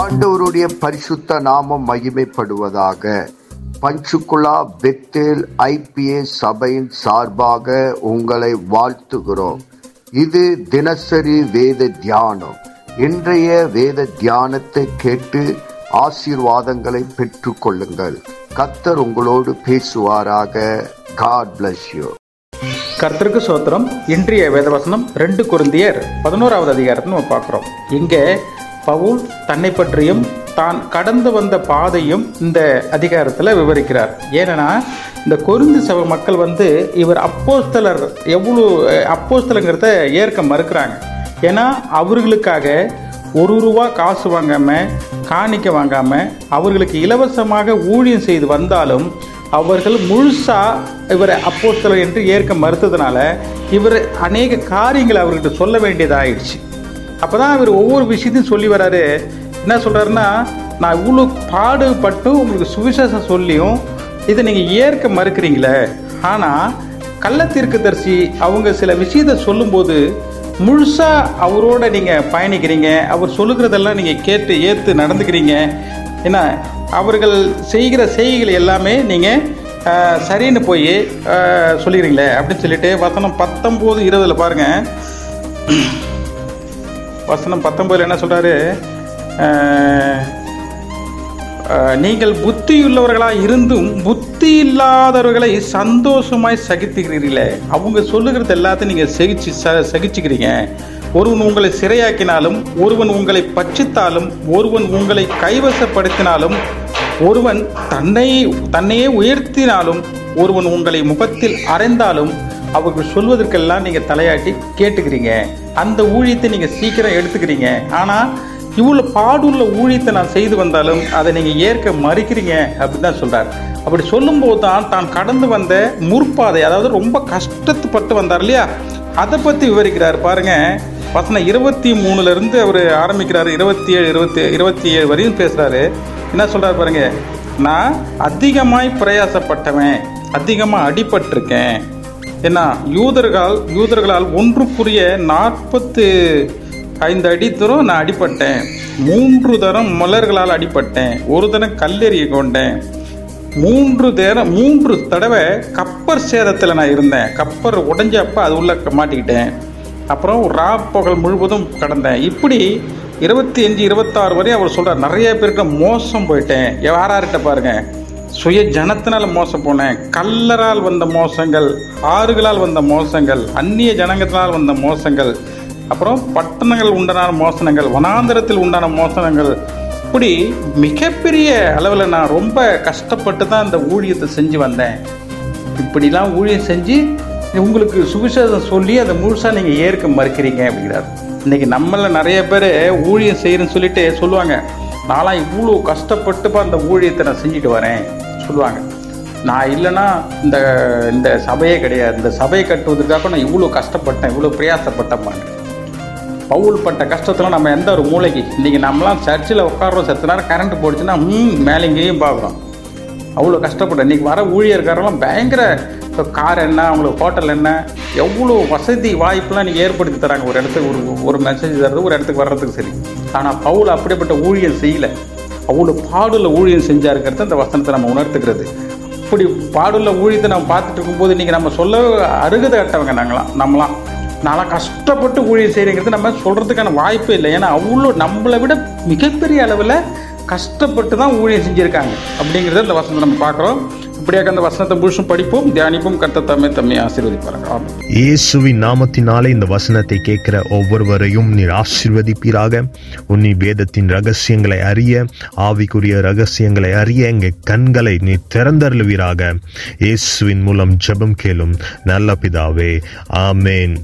ஆண்டவருடைய பரிசுத்த நாமம் மகிமைப்படுவதாக. பஞ்சுகுலா பெத்தேல் ஐபிஏ சபையின் சார்பாக உங்களை வாழ்த்துகிறோம். இது தினசரி வேத தியானம். இன்றைய வேத தியானத்தை கேட்டு ஆசீர்வாதங்களை பெற்று கொள்ளுங்கள். கத்தர் உங்களோடு பேசுவாராக. காட் பிளஸ் யூ கர்த்தருக்கு சோத்திரம். இன்றைய வேதவசனம் ரெண்டு குருந்தியர் பதினோராவது அதிகாரத்தை நம்ம பார்க்குறோம். இங்கே பவுல் தன்னை பற்றியும் தான் கடந்து வந்த பாதையும் இந்த அதிகாரத்தில் விவரிக்கிறார். ஏன்னா இந்த கொருந்து சபை மக்கள் வந்து இவர் அப்போஸ்தலர் எவ்வளோ அப்போஸ்தலங்கிறத ஏற்க மறுக்கிறாங்க. ஏன்னா அவர்களுக்காக ஒரு ரூபா காசு வாங்காமல் காணிக்க வாங்காமல் அவர்களுக்கு இலவசமாக ஊழியம் செய்து வந்தாலும் அவர்கள் முழுசாக இவரை அப்போஸ்தலர் என்று ஏற்க மறுத்ததுனால இவர் அநேக காரியங்களை அவர்கிட்ட சொல்ல அப்போ தான் அவர் ஒவ்வொரு விஷயத்தையும் சொல்லி வராரு. என்ன சொல்கிறாருன்னா நான் இவ்வளோ பாடுபட்டு உங்களுக்கு சுவிசேஷம் சொல்லியும் இதை நீங்கள் ஏற்க மறுக்கிறீங்களே. ஆனால் கள்ளத்தீர்க்கதரிசி அவங்க சில விஷயத்தை சொல்லும்போது முழுசாக அவரோட நீங்கள் பயணிக்கிறீங்க. அவர் சொல்லுகிறதெல்லாம் நீங்கள் கேட்டு ஏற்று நடந்துக்கிறீங்க. ஏன்னா அவர்கள் செய்கிற செய்கைகள் எல்லாமே நீங்கள் சரின்னு போய் சொல்லிடுறீங்களே அப்படின்னு சொல்லிட்டு வசனம் பத்தொம்போது இருபதில் பாருங்கள் வசனம் பத்தொம்பதில் என்ன சொல்கிறாரு நீங்கள் புத்தியுள்ளவர்களாக இருந்தும் புத்தி இல்லாதவர்களை சந்தோஷமாய் சகித்துக்கிறீர்களே அவங்க சொல்லுகிறது எல்லாத்தையும் நீங்கள் சகிச்சு ச சகிச்சுக்கிறீங்க. ஒருவன் உங்களை சிறையாக்கினாலும் ஒருவன் உங்களை பட்சித்தாலும் ஒருவன் உங்களை கைவசப்படுத்தினாலும் ஒருவன் தன்னை தன்னையே உயர்த்தினாலும் ஒருவன் உங்களை முகத்தில் அறைந்தாலும் அவர்கள் சொல்வதற்கெல்லாம் நீங்கள் தலையாட்டி கேட்டுக்கிறீங்க. அந்த ஊழியத்தை நீங்கள் சீக்கிரம் எடுத்துக்கிறீங்க. ஆனால் இவ்வளோ பாடுள்ள ஊழியத்தை நான் செய்து வந்தாலும் அதை நீங்கள் ஏற்க மறுக்கிறீங்க அப்படின்னு தான் சொல்கிறார் அப்படி சொல்லும்போது தான் தான் கடந்து வந்த முற்பாதை அதாவது ரொம்ப கஷ்டத்துப்பட்டு வந்தார் இல்லையா? அதை பற்றி விவரிக்கிறார் பாருங்க. வசனம் இருபத்தி மூணுலேருந்து அவர் ஆரம்பிக்கிறாரு. இருபத்தி ஏழு இருபத்தி இருபத்தி ஏழு வரையும் பேசுகிறாரு என்ன சொல்கிறார் பாருங்க? நான் அதிகமாய் பிரயாசப்பட்டவன் அதிகமாக அடிபட்டிருக்கேன். ஏன்னா யூதர்கள் யூதர்களால் ஒன்றுக்குரிய நாற்பத்து ஐந்து அடி தூரம் நான் அடிப்பட்டேன் மூன்று தரம் மலர்களால் அடிப்பட்டேன் ஒரு தரம் கல்லெறிய கொண்டேன். மூன்று தரம் மூன்று தடவை கப்பர் சேதத்தில் நான் இருந்தேன். கப்பர் உடஞ்சப்ப அது உள்ள மாட்டிக்கிட்டேன். அப்புறம் ரா புகழ் முழுவதும் கடந்தேன். இப்படி இருபத்தி அஞ்சு இருபத்தாறு வரை அவர் சொல்கிறார் நிறைய பேருக்கு மோசம் போயிட்டேன். யாரார்கிட்ட பாருங்கள் சுய ஜனத்தினால் மோசம் போனேன் கல்லரால் வந்த மோசங்கள் ஆறுகளால் வந்த மோசங்கள் அந்நிய ஜனங்கத்தினால் வந்த மோசங்கள் அப்புறம் பட்டணங்கள் உண்டான மோசனங்கள் வனாந்திரத்தில் உண்டான மோசனங்கள் இப்படி மிகப்பெரிய அளவில் நான் ரொம்ப கஷ்டப்பட்டு தான் இந்த ஊழியத்தை செஞ்சு வந்தேன். இப்படிலாம் ஊழியம் செஞ்சு உங்களுக்கு சுவிசேஷம் சொல்லி அதை முழுசாக நீங்கள் ஏற்க மறுக்கிறீங்க அப்படிங்கிறார். இன்றைக்கி நம்மளில் நிறைய பேர் ஊழியம் செய்கிறேன்னு சொல்லிட்டு சொல்லுவாங்க. நான்லாம் இவ்வளோ கஷ்டப்பட்டுப்பா அந்த ஊழியத்தை நான் செஞ்சுட்டு வரேன். சொல்லுவாங்க. நான் இல்லைன்னா இந்த இந்த சபையே கிடையாது. இந்த சபையை கட்டுவதற்காக நான் இவ்வளோ கஷ்டப்பட்டேன். இவ்வளோ பிரயாசப்பட்டேன் பவுல் பட்ட கஷ்டத்தில் நம்ம எந்த ஒரு மூளைக்கு இன்றைக்கி நம்மளாம் சர்ச்சில் உட்காரோம் செத்த நேரம் கரண்ட் போடுச்சுன்னா ம் மேலே இங்கேயும் பார்க்குறோம். அவ்வளோ கஷ்டப்பட்டேன். இன்றைக்கி வர ஊழியர்காரெல்லாம் பயங்கர இப்போ கார் என்ன அவங்களுக்கு ஹோட்டல் என்ன எவ்வளோ வசதி வாய்ப்புலாம் நீங்கள் ஏற்படுத்தி தராங்க. ஒரு இடத்துக்கு ஒரு ஒரு மெசேஜ் தர்றது ஒரு இடத்துக்கு வர்றதுக்கு சரி. ஆனால் பவுல் அப்படிப்பட்ட ஊழியம் செய்யலை. அவ்வளோ பாடுள்ள ஊழியம் செஞ்சாருங்கிறது அந்த வசனத்தை நம்ம உணர்த்துக்கிறது அப்படி பாடுள்ள ஊழியத்தை நம்ம பார்த்துட்டு இருக்கும்போது இன்றைக்கி நம்ம சொல்ல அருகதை கட்டவங்க நாங்களாம் நம்மளாம். நான்லாம் கஷ்டப்பட்டு ஊழியம் செய்கிறேங்கிறது நம்ம சொல்கிறதுக்கான வாய்ப்பே இல்லை. ஏன்னா அவ்வளோ நம்மளை விட மிகப்பெரிய அளவில் கஷ்டப்பட்டு தான் ஊழியம் செஞ்சுருக்காங்க அப்படிங்கிறத இந்த வசனத்தை நம்ம பார்க்குறோம். இப்படியாக அந்த வசனத்தை முழுசும் படிப்போம் தியானிப்போம் கத்த தம்மை தம்மை ஆமாம் இயேசுவின் நாமத்தினாலே இந்த வசனத்தை கேட்கிற ஒவ்வொருவரையும் நீர் ஆசீர்வதிப்பீராக. உன்னி வேதத்தின் ரகசியங்களை அறிய ஆவிக்குரிய ரகசியங்களை அறிய எங்கள் கண்களை நீ திறந்தருளுவீராக. இயேசுவின் மூலம் ஜெபம் கேளும் நல்ல பிதாவே. ஆமேன்.